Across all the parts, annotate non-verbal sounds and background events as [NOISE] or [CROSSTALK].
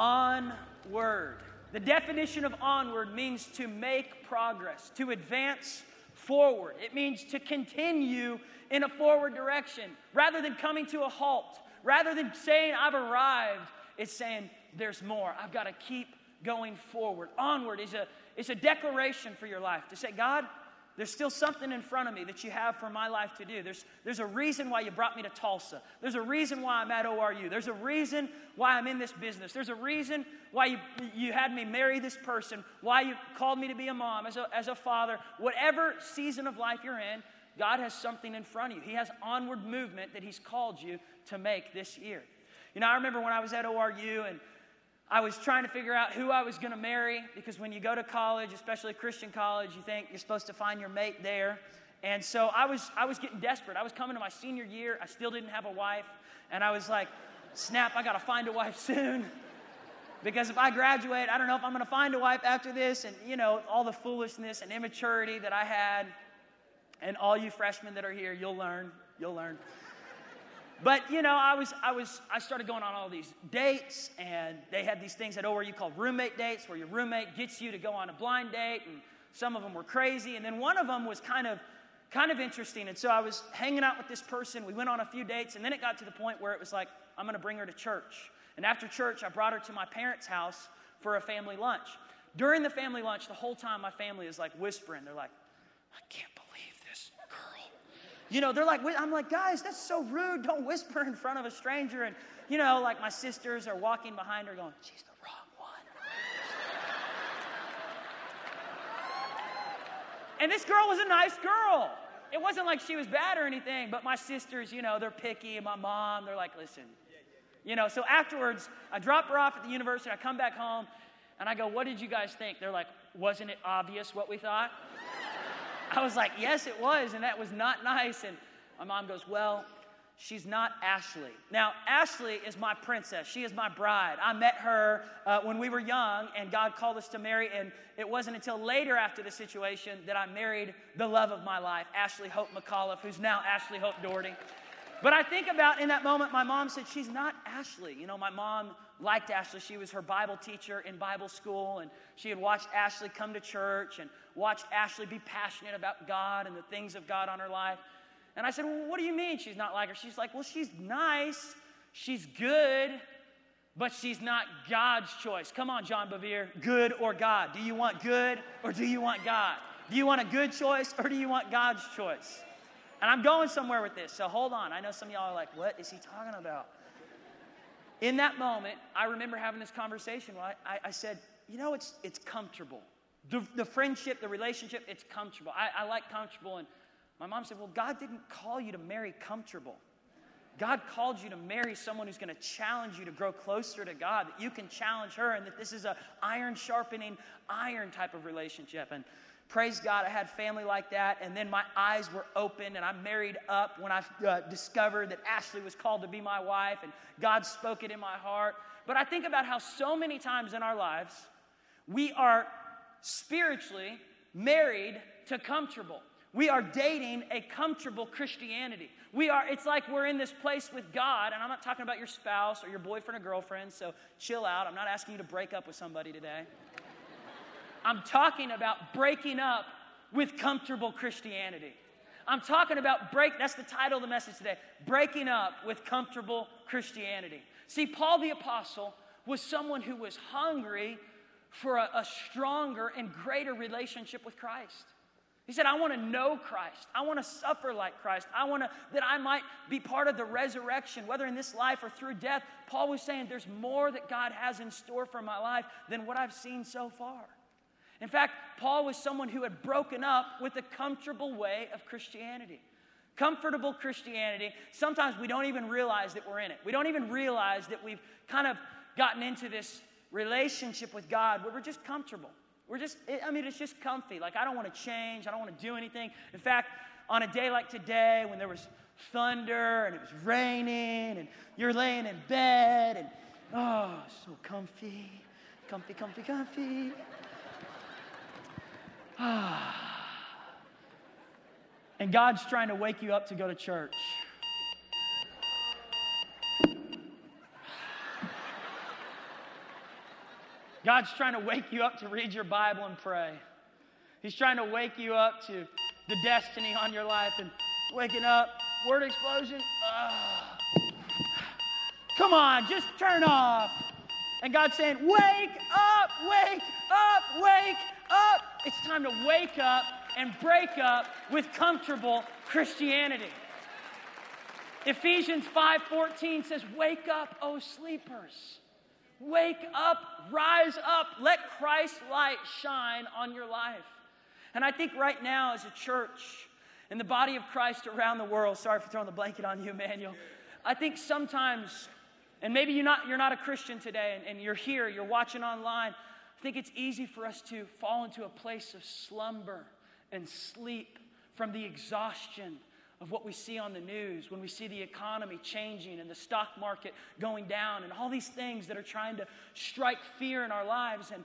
onward. The definition of onward means to make progress, to advance forward. It means to continue in a forward direction rather than coming to a halt. Rather than saying, I've arrived, it's saying, there's more. I've got to keep going forward. Onward is a, is a declaration for your life to say, God, there's still something in front of me that you have for my life to do. There's, there's a reason why you brought me to Tulsa. There's a reason why I'm at ORU. There's a reason why I'm in this business. There's a reason why you, you had me marry this person, why you called me to be a mom, as a, as a father. Whatever season of life you're in, God has something in front of you. He has onward movement that He's called you to make this year. You know, I remember when I was at ORU and I was trying to figure out who I was going to marry because when you go to college, especially Christian college, you think you're supposed to find your mate there. And so I was, I was getting desperate. I was coming to my senior year. I still didn't have a wife. And I was like, snap, I got to find a wife [LAUGHS] soon. because if I graduate, I don't know if I'm going to find a wife after this. And, you know, all the foolishness and immaturity that I had. And all you freshmen that are here, you'll learn. You'll learn. But you know, I was, I was, I started going on all these dates, and they had these things that oh, at you called roommate dates, where your roommate gets you to go on a blind date, and some of them were crazy, and then one of them was kind of, kind of interesting. And so I was hanging out with this person. We went on a few dates, and then it got to the point where it was like, I'm going to bring her to church. And after church, I brought her to my parents' house for a family lunch. During the family lunch, the whole time my family is like whispering. They're like, I can't you know, they're like, I'm like, guys, that's so rude. Don't whisper in front of a stranger. And, you know, like my sisters are walking behind her going, she's the wrong one. and this girl was a nice girl. It wasn't like she was bad or anything, but my sisters, you know, they're picky. And my mom, they're like, listen. You know, so afterwards, I drop her off at the university. I come back home and I go, what did you guys think? They're like, wasn't it obvious what we thought? I was like, yes, it was, and that was not nice. And my mom goes, well, she's not Ashley. Now, Ashley is my princess. She is my bride. I met her uh, when we were young, and God called us to marry. And it wasn't until later after the situation that I married the love of my life, Ashley Hope McAuliffe, who's now Ashley Hope Daugherty. But I think about in that moment, my mom said, She's not Ashley. You know, my mom liked Ashley. She was her Bible teacher in Bible school, and she had watched Ashley come to church and watched Ashley be passionate about God and the things of God on her life. And I said, Well, what do you mean she's not like her? She's like, Well, she's nice, she's good, but she's not God's choice. Come on, John Bevere, good or God? Do you want good or do you want God? Do you want a good choice or do you want God's choice? And I'm going somewhere with this, so hold on. I know some of y'all are like, What is he talking about? In that moment, I remember having this conversation. Where I, I, I said, You know, it's, it's comfortable. The, the friendship, the relationship, it's comfortable. I, I like comfortable. And my mom said, Well, God didn't call you to marry comfortable. God called you to marry someone who's going to challenge you to grow closer to God, that you can challenge her, and that this is a iron sharpening iron type of relationship. And praise God, I had family like that. And then my eyes were open, and I married up when I uh, discovered that Ashley was called to be my wife, and God spoke it in my heart. But I think about how so many times in our lives we are spiritually married to comfortable. We are dating a comfortable Christianity. We are, it's like we're in this place with God, and I'm not talking about your spouse or your boyfriend or girlfriend, so chill out. I'm not asking you to break up with somebody today. I'm talking about breaking up with comfortable Christianity. I'm talking about break, that's the title of the message today breaking up with comfortable Christianity. See, Paul the Apostle was someone who was hungry for a, a stronger and greater relationship with Christ. He said, I want to know Christ. I want to suffer like Christ. I want to, that I might be part of the resurrection, whether in this life or through death. Paul was saying, There's more that God has in store for my life than what I've seen so far. In fact, Paul was someone who had broken up with a comfortable way of Christianity. Comfortable Christianity, sometimes we don't even realize that we're in it. We don't even realize that we've kind of gotten into this relationship with God where we're just comfortable. We're just, I mean, it's just comfy. Like, I don't want to change. I don't want to do anything. In fact, on a day like today, when there was thunder and it was raining and you're laying in bed and, oh, so comfy, comfy, comfy, comfy. [SIGHS] And God's trying to wake you up to go to church. [LAUGHS] God's trying to wake you up to read your Bible and pray. He's trying to wake you up to the destiny on your life and waking up. Word explosion. Ugh. Come on, just turn off. And God's saying, Wake up, wake up, wake up. It's time to wake up and break up with comfortable Christianity. Ephesians 5:14 says, "Wake up, O sleepers. Wake up, rise up. Let Christ's light shine on your life." And I think right now as a church in the body of Christ around the world, sorry for throwing the blanket on you, Emmanuel. I think sometimes and maybe you're not, you're not a Christian today and, and you're here, you're watching online. I think it's easy for us to fall into a place of slumber and sleep from the exhaustion of what we see on the news, when we see the economy changing and the stock market going down, and all these things that are trying to strike fear in our lives. And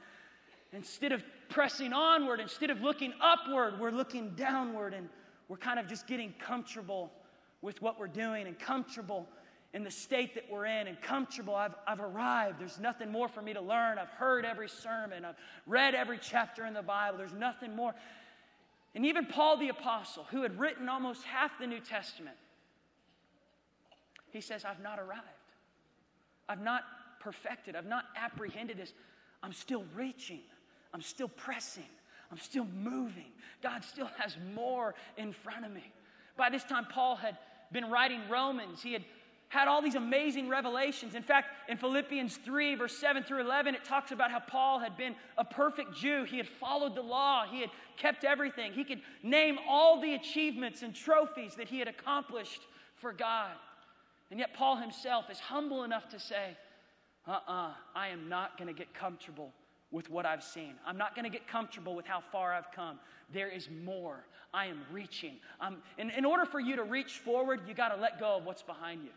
instead of pressing onward, instead of looking upward, we're looking downward and we're kind of just getting comfortable with what we're doing and comfortable in the state that we're in and comfortable. I've, I've arrived. There's nothing more for me to learn. I've heard every sermon, I've read every chapter in the Bible. There's nothing more. And even Paul the Apostle, who had written almost half the New Testament, he says, I've not arrived. I've not perfected. I've not apprehended this. I'm still reaching. I'm still pressing. I'm still moving. God still has more in front of me. By this time, Paul had been writing Romans. He had had all these amazing revelations. In fact, in Philippians 3, verse 7 through 11, it talks about how Paul had been a perfect Jew. He had followed the law, he had kept everything. He could name all the achievements and trophies that he had accomplished for God. And yet, Paul himself is humble enough to say, uh uh-uh, uh I am not going to get comfortable with what I've seen. I'm not going to get comfortable with how far I've come. There is more. I am reaching. I'm, in, in order for you to reach forward, you got to let go of what's behind you.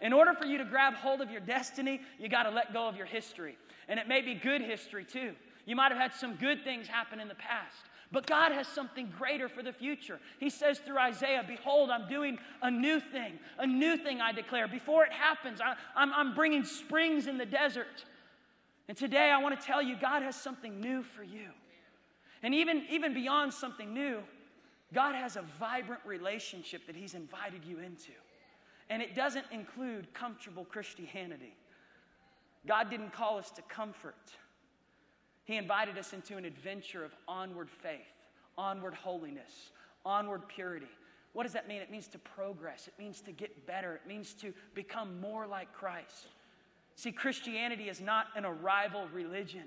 In order for you to grab hold of your destiny, you got to let go of your history. And it may be good history too. You might have had some good things happen in the past. But God has something greater for the future. He says through Isaiah, Behold, I'm doing a new thing, a new thing I declare. Before it happens, I, am bringing springs in the desert. And today I want to tell you, God has something new for you. And even, even beyond something new, God has a vibrant relationship that He's invited you into. And it doesn't include comfortable Christianity. God didn't call us to comfort, He invited us into an adventure of onward faith, onward holiness, onward purity. What does that mean? It means to progress, it means to get better, it means to become more like Christ. See, Christianity is not an arrival religion,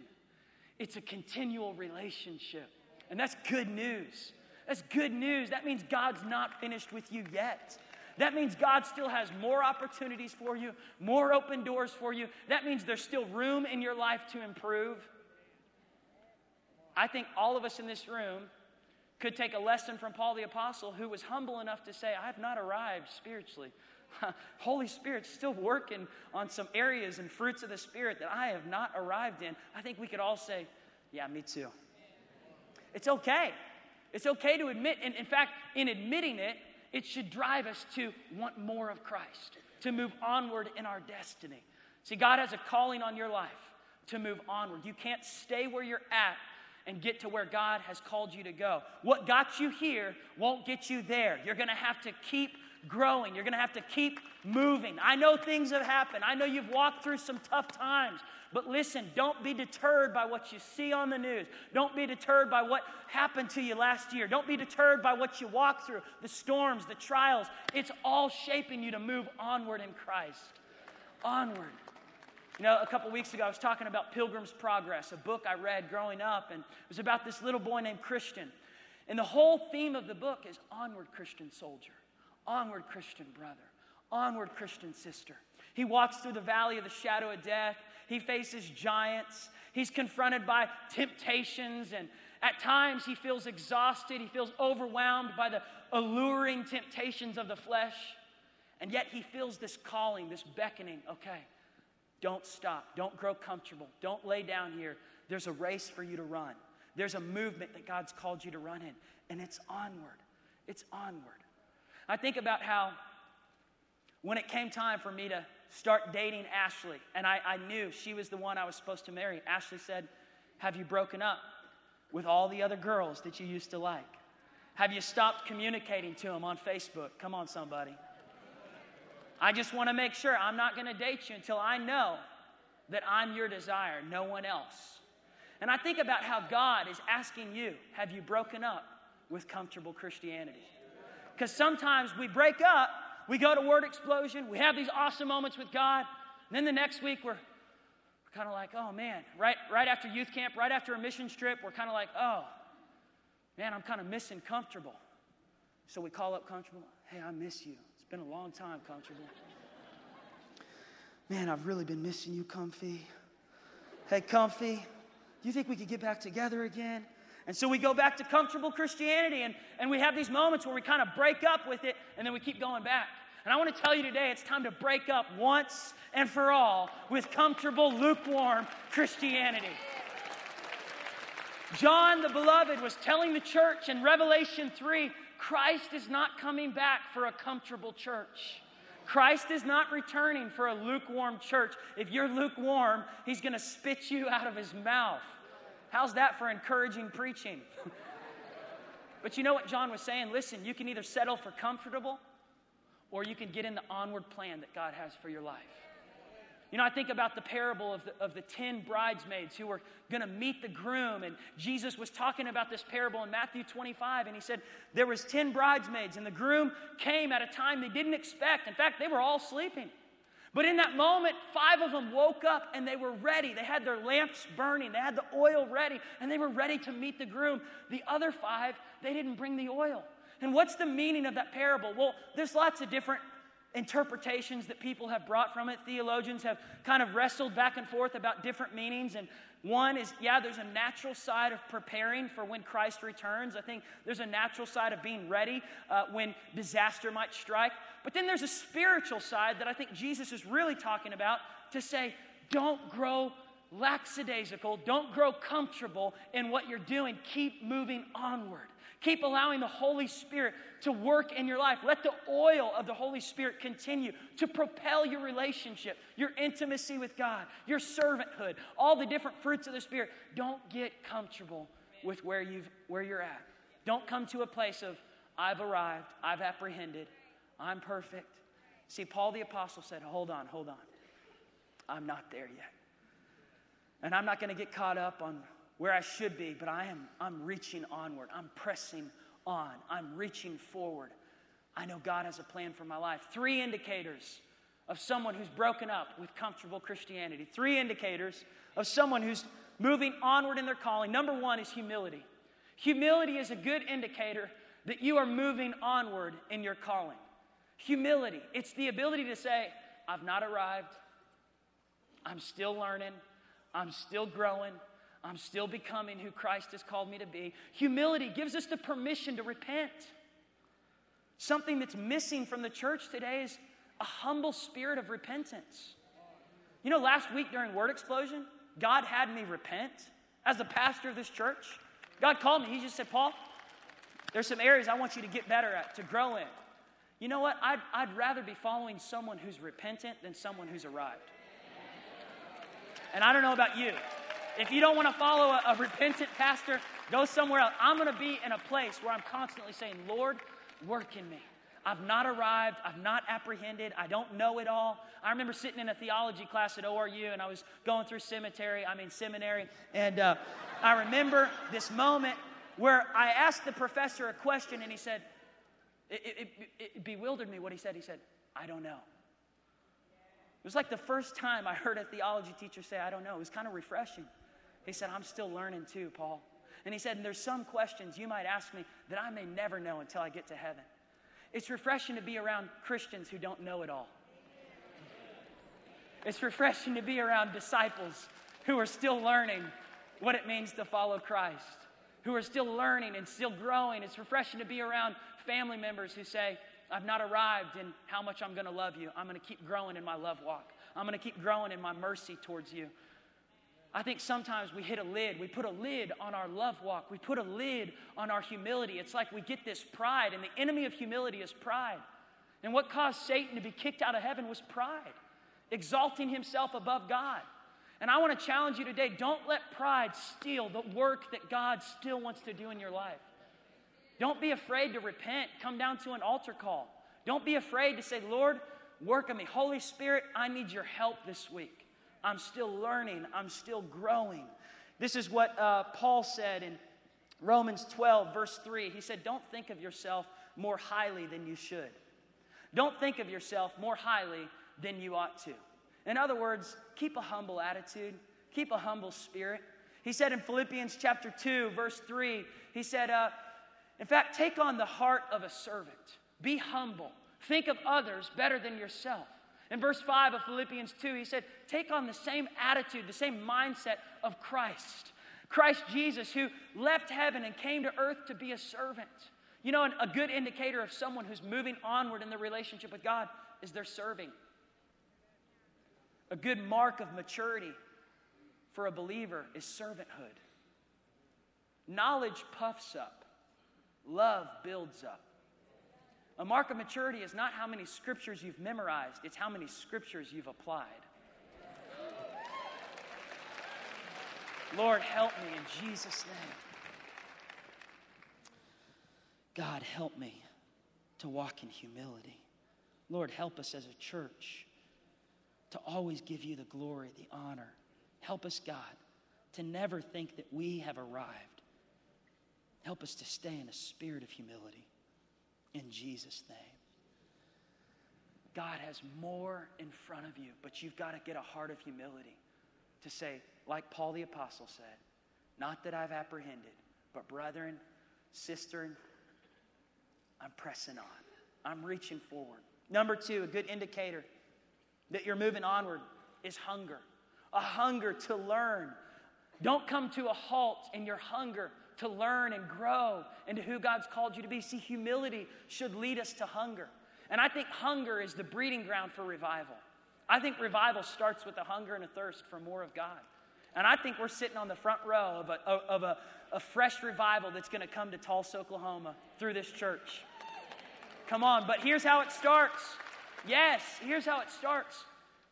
it's a continual relationship. And that's good news. That's good news. That means God's not finished with you yet. That means God still has more opportunities for you, more open doors for you. That means there's still room in your life to improve. I think all of us in this room could take a lesson from Paul the Apostle, who was humble enough to say, I have not arrived spiritually. [LAUGHS] Holy Spirit's still working on some areas and fruits of the Spirit that I have not arrived in. I think we could all say, Yeah, me too. It's okay. It's okay to admit, and in fact, in admitting it, it should drive us to want more of Christ, to move onward in our destiny. See, God has a calling on your life to move onward. You can't stay where you're at and get to where God has called you to go. What got you here won't get you there. You're going to have to keep growing. You're going to have to keep moving. I know things have happened. I know you've walked through some tough times. But listen, don't be deterred by what you see on the news. Don't be deterred by what happened to you last year. Don't be deterred by what you walk through, the storms, the trials. It's all shaping you to move onward in Christ. Onward. You know, a couple weeks ago, I was talking about Pilgrim's Progress, a book I read growing up, and it was about this little boy named Christian. And the whole theme of the book is onward, Christian soldier, onward, Christian brother, onward, Christian sister. He walks through the valley of the shadow of death. He faces giants. He's confronted by temptations, and at times he feels exhausted. He feels overwhelmed by the alluring temptations of the flesh. And yet he feels this calling, this beckoning okay, don't stop. Don't grow comfortable. Don't lay down here. There's a race for you to run. There's a movement that God's called you to run in, and it's onward. It's onward. I think about how when it came time for me to start dating Ashley. And I, I knew she was the one I was supposed to marry. Ashley said, Have you broken up with all the other girls that you used to like? Have you stopped communicating to them on Facebook? Come on, somebody. I just want to make sure I'm not going to date you until I know that I'm your desire, no one else. And I think about how God is asking you have you broken up with comfortable Christianity? Because sometimes we break up, we go to word explosion, we have these awesome moments with God, and then the next week we're, we're kind of like, oh man, right, right after youth camp, right after a mission trip, we're kind of like, oh, man, I'm kind of missing comfortable. So we call up comfortable, hey, I miss you. It's been a long time, comfortable. Man, I've really been missing you, comfy. Hey, comfy, do you think we could get back together again? And so we go back to comfortable Christianity and, and we have these moments where we kind of break up with it and then we keep going back. And I want to tell you today it's time to break up once and for all with comfortable, lukewarm Christianity. John the Beloved was telling the church in Revelation 3 Christ is not coming back for a comfortable church. Christ is not returning for a lukewarm church. If you're lukewarm, he's going to spit you out of his mouth. How's that for encouraging preaching? but you know what John was saying? Listen, you can either settle for comfortable or you can get in the onward plan that God has for your life. You know, I think about the parable of the, of the 10 bridesmaids who were going to meet the groom. And Jesus was talking about this parable in Matthew 25. And he said, There was 10 bridesmaids, and the groom came at a time they didn't expect. In fact, they were all sleeping. But in that moment, five of them woke up and they were ready. They had their lamps burning, they had the oil ready, and they were ready to meet the groom. The other five, they didn't bring the oil. And what's the meaning of that parable? Well, there's lots of different interpretations that people have brought from it. Theologians have kind of wrestled back and forth about different meanings. And one is, yeah, there's a natural side of preparing for when Christ returns. I think there's a natural side of being ready uh, when disaster might strike. But then there's a spiritual side that I think Jesus is really talking about to say, don't grow lackadaisical, don't grow comfortable in what you're doing. Keep moving onward. Keep allowing the Holy Spirit to work in your life. Let the oil of the Holy Spirit continue to propel your relationship, your intimacy with God, your servanthood, all the different fruits of the Spirit. Don't get comfortable with where, you've, where you're at. Don't come to a place of, I've arrived, I've apprehended, I'm perfect. See, Paul the Apostle said, Hold on, hold on. I'm not there yet. And I'm not going to get caught up on where I should be, but I am I'm reaching onward. I'm pressing on. I'm reaching forward. I know God has a plan for my life. Three indicators of someone who's broken up with comfortable Christianity. Three indicators of someone who's moving onward in their calling. Number 1 is humility. Humility is a good indicator that you are moving onward in your calling. Humility, it's the ability to say, I've not arrived. I'm still learning. I'm still growing. I'm still becoming who Christ has called me to be. Humility gives us the permission to repent. Something that's missing from the church today is a humble spirit of repentance. You know, last week during Word Explosion, God had me repent as the pastor of this church. God called me. He just said, Paul, there's some areas I want you to get better at, to grow in. You know what? I'd, I'd rather be following someone who's repentant than someone who's arrived. And I don't know about you. If you don't want to follow a, a repentant pastor, go somewhere else. I'm going to be in a place where I'm constantly saying, Lord, work in me. I've not arrived. I've not apprehended. I don't know it all. I remember sitting in a theology class at ORU and I was going through cemetery, I mean, seminary. And uh, I remember this moment where I asked the professor a question and he said, it, it, it, it bewildered me what he said. He said, I don't know. It was like the first time I heard a theology teacher say, I don't know. It was kind of refreshing. He said, I'm still learning too, Paul. And he said, and there's some questions you might ask me that I may never know until I get to heaven. It's refreshing to be around Christians who don't know it all. It's refreshing to be around disciples who are still learning what it means to follow Christ, who are still learning and still growing. It's refreshing to be around family members who say, I've not arrived in how much I'm going to love you. I'm going to keep growing in my love walk. I'm going to keep growing in my mercy towards you. I think sometimes we hit a lid. We put a lid on our love walk. We put a lid on our humility. It's like we get this pride, and the enemy of humility is pride. And what caused Satan to be kicked out of heaven was pride. exalting himself above God. And I want to challenge you today don't let pride steal the work that God still wants to do in your life. Don't be afraid to repent. Come down to an altar call. Don't be afraid to say, Lord, work on me. Holy Spirit, I need your help this week. I'm still learning, I'm still growing. This is what uh, Paul said in Romans 12, verse 3. He said, Don't think of yourself more highly than you should. Don't think of yourself more highly than you ought to. In other words, keep a humble attitude, keep a humble spirit. He said in Philippians chapter 2, verse 3, he said, uh, In fact, take on the heart of a servant, be humble, think of others better than yourself. In verse 5 of Philippians 2, he said, Take on the same attitude, the same mindset of Christ. Christ Jesus, who left heaven and came to earth to be a servant. You know, a good indicator of someone who's moving onward in their relationship with God is their serving. A good mark of maturity for a believer is servanthood. Knowledge puffs up, love builds up. A mark of maturity is not how many scriptures you've memorized, it's how many scriptures you've applied. Lord, help me in Jesus' name. God, help me to walk in humility. Lord, help us as a church to always give you the glory, the honor. Help us, God, to never think that we have arrived. Help us to stay in a spirit of humility. In Jesus' name. God has more in front of you, but you've got to get a heart of humility to say, like Paul the Apostle said, not that I've apprehended, but brethren, sister, I'm pressing on. I'm reaching forward. Number two, a good indicator that you're moving onward is hunger. A hunger to learn. Don't come to a halt in your hunger to learn and grow into who God's called you to be. See, humility should lead us to hunger. And I think hunger is the breeding ground for revival. I think revival starts with a hunger and a thirst for more of God. And I think we're sitting on the front row of a, of a, a fresh revival that's going to come to Tulsa, Oklahoma through this church. Come on, but here's how it starts Yes, here's how it starts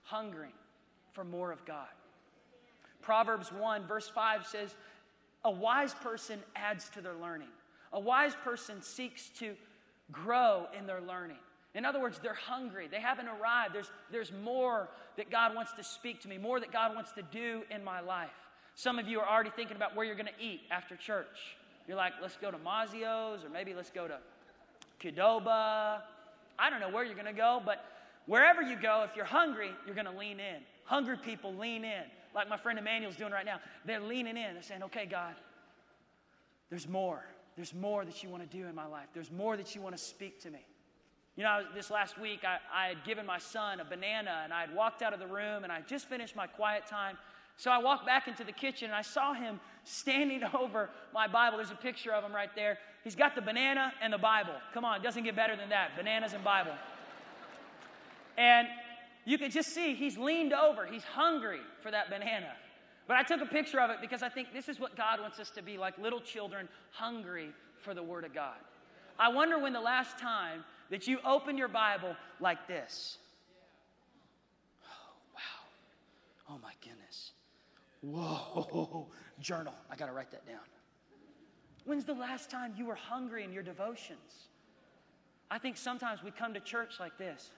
hungering for more of God. Proverbs 1, verse 5 says, A wise person adds to their learning. A wise person seeks to grow in their learning. In other words, they're hungry. They haven't arrived. There's, there's more that God wants to speak to me, more that God wants to do in my life. Some of you are already thinking about where you're going to eat after church. You're like, let's go to Mazzio's, or maybe let's go to Qdoba, I don't know where you're going to go, but wherever you go, if you're hungry, you're going to lean in. Hungry people lean in, like my friend Emmanuel's doing right now. They're leaning in. They're saying, okay, God, there's more. There's more that you want to do in my life. There's more that you want to speak to me. You know, this last week, I, I had given my son a banana, and I had walked out of the room, and I just finished my quiet time. So I walked back into the kitchen and I saw him standing [LAUGHS] over my Bible. There's a picture of him right there. He's got the banana and the Bible. Come on, it doesn't get better than that. Bananas and Bible. And you can just see he's leaned over. He's hungry for that banana. But I took a picture of it because I think this is what God wants us to be like little children, hungry for the Word of God. I wonder when the last time that you open your Bible like this. Oh, wow. Oh, my goodness. Whoa, [LAUGHS] journal. I got to write that down. When's the last time you were hungry in your devotions? I think sometimes we come to church like this.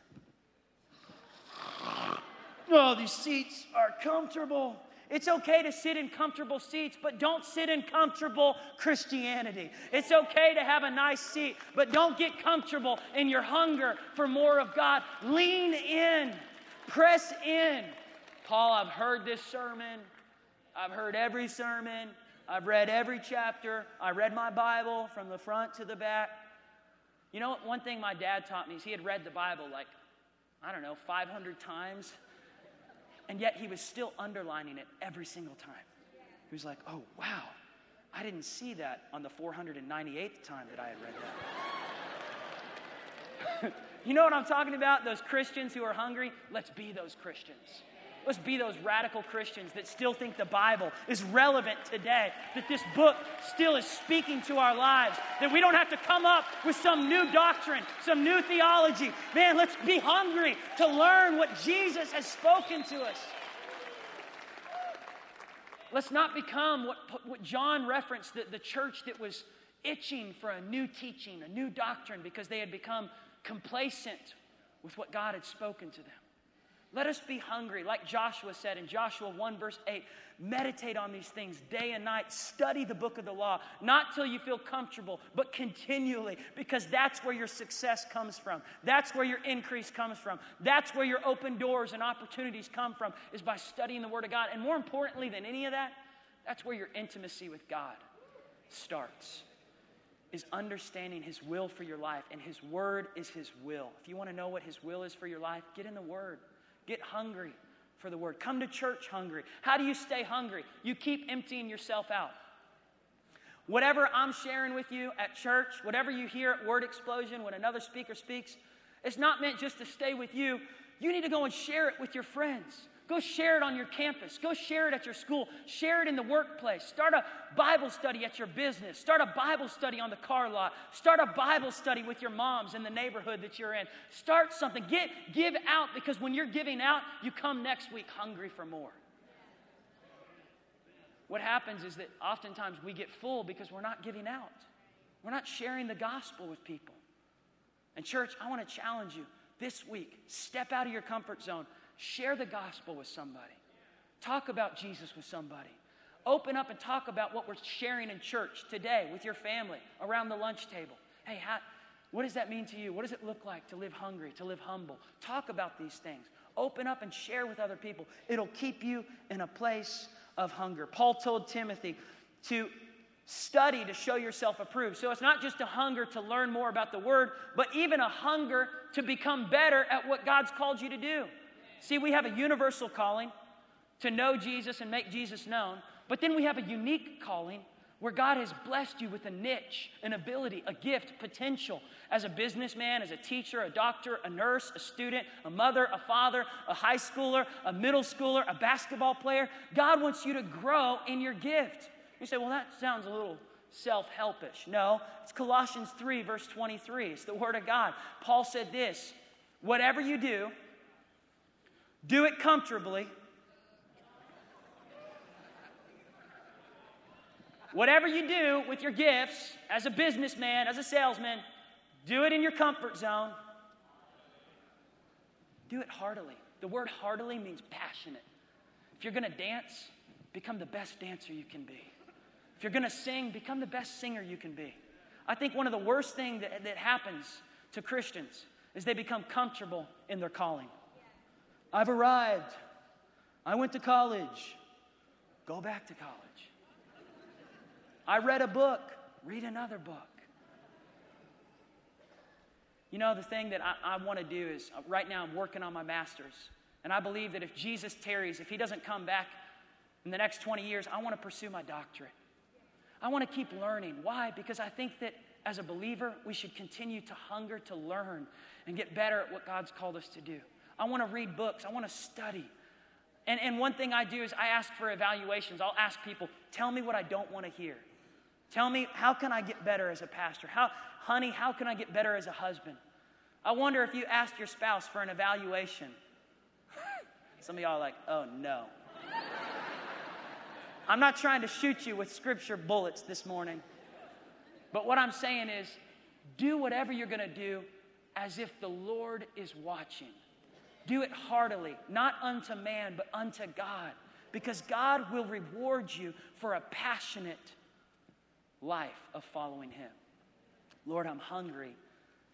Oh, these seats are comfortable. It's okay to sit in comfortable seats, but don't sit in comfortable Christianity. It's okay to have a nice seat, but don't get comfortable in your hunger for more of God. Lean in, press in. Paul, I've heard this sermon. I've heard every sermon, I've read every chapter, I read my Bible from the front to the back. You know, one thing my dad taught me is he had read the Bible like, I don't know, 500 times, and yet he was still underlining it every single time. He was like, oh, wow, I didn't see that on the 498th time that I had read that. [LAUGHS] you know what I'm talking about? Those Christians who are hungry? Let's be those Christians. Let's be those radical Christians that still think the Bible is relevant today, that this book still is speaking to our lives, that we don't have to come up with some new doctrine, some new theology. Man, let's be hungry to learn what Jesus has spoken to us. Let's not become what, what John referenced the, the church that was itching for a new teaching, a new doctrine, because they had become complacent with what God had spoken to them. Let us be hungry, like Joshua said in Joshua 1, verse 8. Meditate on these things day and night. Study the book of the law, not till you feel comfortable, but continually, because that's where your success comes from. That's where your increase comes from. That's where your open doors and opportunities come from, is by studying the Word of God. And more importantly than any of that, that's where your intimacy with God starts is understanding His will for your life, and His Word is His will. If you want to know what His will is for your life, get in the Word. Get hungry for the Word. Come to church hungry. How do you stay hungry? You keep emptying yourself out. Whatever I'm sharing with you at church, whatever you hear at Word Explosion when another speaker speaks, it's not meant just to stay with you. You need to go and share it with your friends. Go share it on your campus. Go share it at your school. Share it in the workplace. Start a Bible study at your business. Start a Bible study on the car lot. Start a Bible study with your moms in the neighborhood that you're in. Start something. Get give out because when you're giving out, you come next week hungry for more. What happens is that oftentimes we get full because we're not giving out. We're not sharing the gospel with people. And church, I want to challenge you this week. Step out of your comfort zone. Share the gospel with somebody. Talk about Jesus with somebody. Open up and talk about what we're sharing in church today with your family around the lunch table. Hey, how, what does that mean to you? What does it look like to live hungry, to live humble? Talk about these things. Open up and share with other people. It'll keep you in a place of hunger. Paul told Timothy to study to show yourself approved. So it's not just a hunger to learn more about the word, but even a hunger to become better at what God's called you to do. See, we have a universal calling to know Jesus and make Jesus known, but then we have a unique calling where God has blessed you with a niche, an ability, a gift, potential as a businessman, as a teacher, a doctor, a nurse, a student, a mother, a father, a high schooler, a middle schooler, a basketball player. God wants you to grow in your gift. You say, well, that sounds a little self helpish. No, it's Colossians 3, verse 23. It's the Word of God. Paul said this whatever you do, do it comfortably. Whatever you do with your gifts as a businessman, as a salesman, do it in your comfort zone. Do it heartily. The word heartily means passionate. If you're going to dance, become the best dancer you can be. If you're going to sing, become the best singer you can be. I think one of the worst things that, that happens to Christians is they become comfortable in their calling. I've arrived. I went to college. Go back to college. I read a book. Read another book. You know, the thing that I, I want to do is uh, right now I'm working on my master's. And I believe that if Jesus tarries, if he doesn't come back in the next 20 years, I want to pursue my doctorate. I want to keep learning. Why? Because I think that as a believer, we should continue to hunger to learn and get better at what God's called us to do. I want to read books. I want to study. And, and one thing I do is I ask for evaluations. I'll ask people, tell me what I don't want to hear. Tell me, how can I get better as a pastor? How, honey, how can I get better as a husband? I wonder if you asked your spouse for an evaluation. [LAUGHS] Some of y'all are like, oh no. I'm not trying to shoot you with scripture bullets this morning. But what I'm saying is, do whatever you're going to do as if the Lord is watching. Do it heartily, not unto man, but unto God, because God will reward you for a passionate life of following Him. Lord, I'm hungry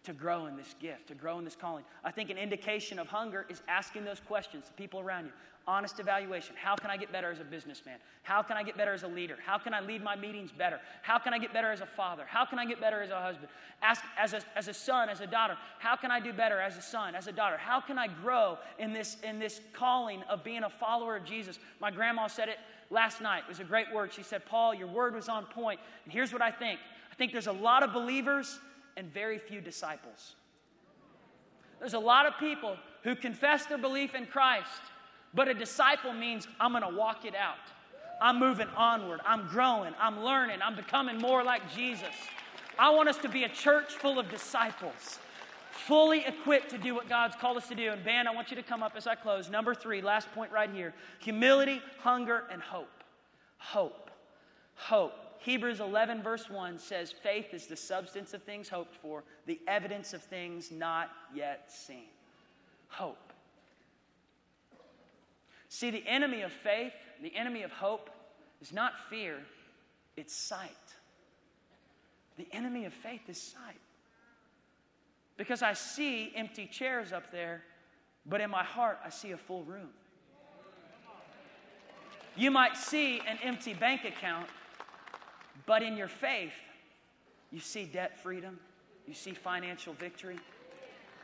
to grow in this gift, to grow in this calling. I think an indication of hunger is asking those questions to people around you honest evaluation. How can I get better as a businessman? How can I get better as a leader? How can I lead my meetings better? How can I get better as a father? How can I get better as a husband? Ask as a, as a son, as a daughter, how can I do better as a son, as a daughter? How can I grow in this, in this calling of being a follower of Jesus? My grandma said it last night. It was a great word. She said, Paul, your word was on point. And here's what I think I think there's a lot of believers and very few disciples. There's a lot of people who confess their belief in Christ, But a disciple means I'm going to walk it out. I'm moving onward. I'm growing. I'm learning. I'm becoming more like Jesus. I want us to be a church full of disciples, fully equipped to do what God's called us to do. And, Ben, I want you to come up as I close. Number three, last point right here humility, hunger, and hope. Hope. Hope. Hebrews 11, verse 1 says, Faith is the substance of things hoped for, the evidence of things not yet seen. Hope. See, the enemy of faith, the enemy of hope, is not fear, it's sight. The enemy of faith is sight. Because I see empty chairs up there, but in my heart, I see a full room. You might see an empty bank account, but in your faith, you see debt freedom, you see financial victory.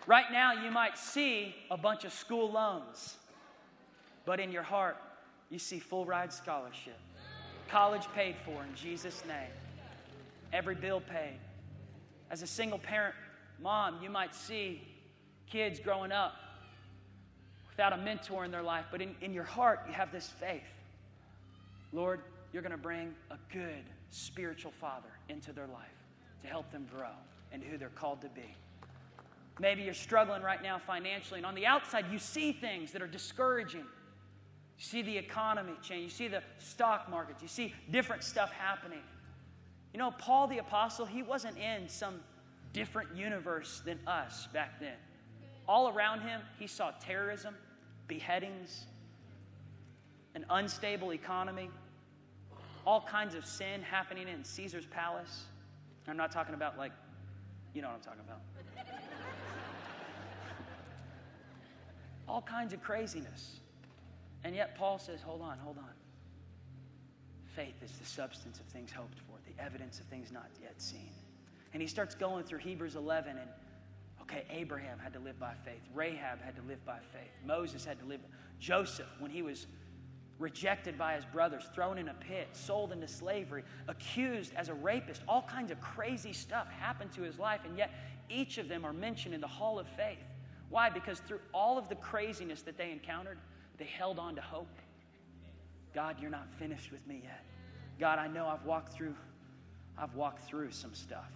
Right now, you might see a bunch of school loans, but in your heart, you see full ride scholarship, college paid for in Jesus' name, every bill paid. As a single parent mom, you might see kids growing up without a mentor in their life, but in, in your heart, you have this faith. Lord, you're going to bring a good spiritual father into their life to help them grow and who they're called to be. Maybe you're struggling right now financially, and on the outside, you see things that are discouraging. You see the economy change. You see the stock markets. You see different stuff happening. You know, Paul the Apostle, he wasn't in some different universe than us back then. All around him, he saw terrorism, beheadings, an unstable economy, all kinds of sin happening in Caesar's palace. I'm not talking about, like, you know what I'm talking about. [LAUGHS] all kinds of craziness. And yet, Paul says, hold on, hold on. Faith is the substance of things hoped for, the evidence of things not yet seen. And he starts going through Hebrews 11 and Okay, Abraham had to live by faith. Rahab had to live by faith. Moses had to live. Joseph, when he was rejected by his brothers, thrown in a pit, sold into slavery, accused as a rapist, all kinds of crazy stuff happened to his life, and yet each of them are mentioned in the hall of faith. Why? Because through all of the craziness that they encountered, they held on to hope. God, you're not finished with me yet. God, I know I've walked through I've walked through some stuff.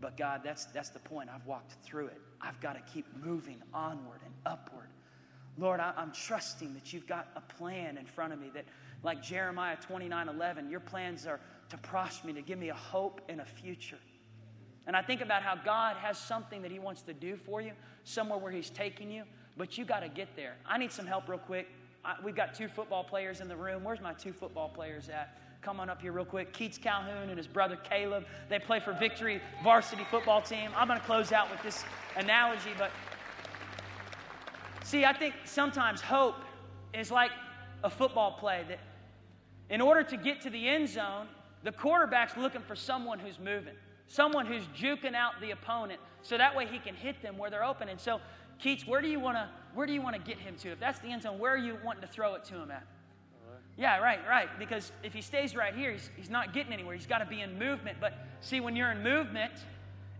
But God, that's that's the point. I've walked through it. I've got to keep moving onward and upward. Lord, I, am trusting that you've got a plan in front of me that, like Jeremiah 29 11, your plans are to prosper me, to give me a hope and a future. And I think about how God has something that He wants to do for you, somewhere where He's taking you but you got to get there. I need some help real quick. I, we've got two football players in the room. Where's my two football players at? Come on up here real quick. Keats Calhoun and his brother Caleb. They play for Victory Varsity Football Team. I'm going to close out with this analogy, but see, I think sometimes hope is like a football play that in order to get to the end zone, the quarterback's looking for someone who's moving, someone who's juking out the opponent so that way he can hit them where they're open. And so Keats, where do you want to where do you want to get him to? If that's the end zone, where are you wanting to throw it to him at? Yeah, right, right. Because if he stays right here, he's, he's not getting anywhere. He's got to be in movement. But see, when you're in movement,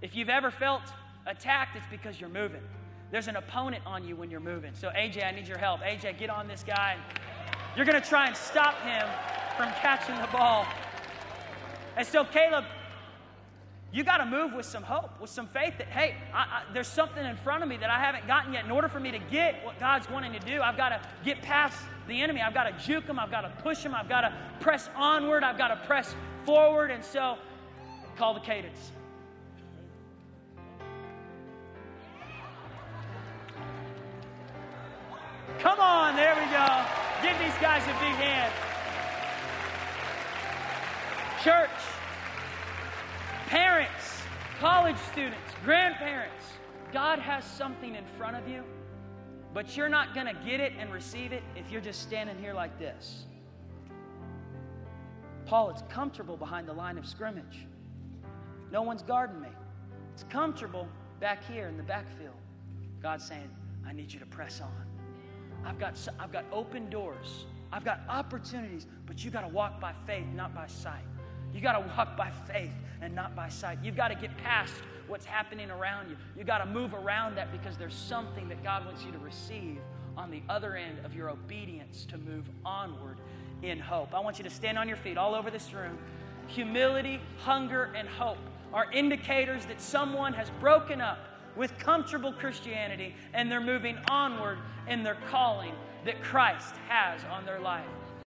if you've ever felt attacked, it's because you're moving. There's an opponent on you when you're moving. So, AJ, I need your help. AJ, get on this guy. You're going to try and stop him from catching the ball. And so, Caleb, you got to move with some hope, with some faith that, hey, I, I, there's something in front of me that I haven't gotten yet. In order for me to get what God's wanting to do, I've got to get past the enemy. I've got to juke him. I've got to push him. I've got to press onward. I've got to press forward. And so, call the cadence. Come on, there we go. Give these guys a big hand. Church. College students, grandparents, God has something in front of you, but you're not going to get it and receive it if you're just standing here like this. Paul, it's comfortable behind the line of scrimmage. No one's guarding me. It's comfortable back here in the backfield. God's saying, I need you to press on. I've got, I've got open doors. I've got opportunities, but you got to walk by faith, not by sight. You got to walk by faith and not by sight. You've got to get past what's happening around you. You've got to move around that because there's something that God wants you to receive on the other end of your obedience to move onward in hope. I want you to stand on your feet all over this room. Humility, hunger, and hope are indicators that someone has broken up with comfortable Christianity and they're moving onward in their calling that Christ has on their life.